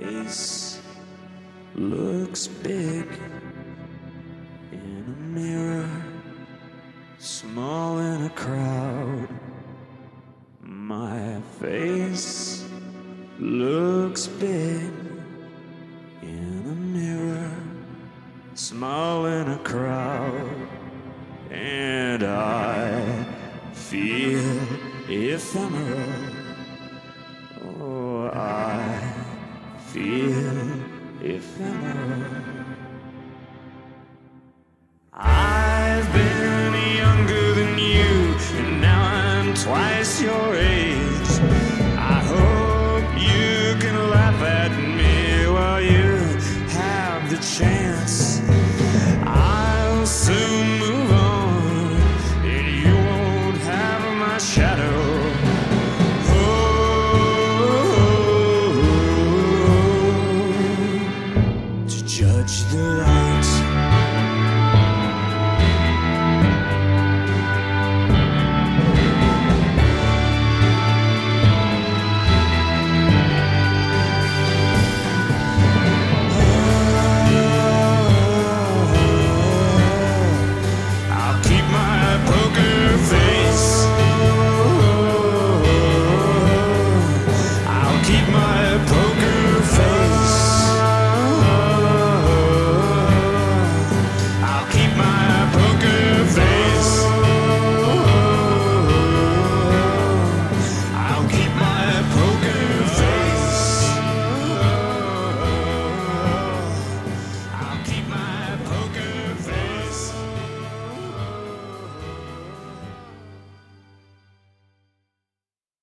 face looks big in a mirror, small in a crowd. My face looks big in a mirror, small in a crowd, and I feel ephemeral. Feel ephemeral. I've been younger than you, and now I'm twice your age. I hope you can laugh at me while you have the chance. I'll soon Judge the light.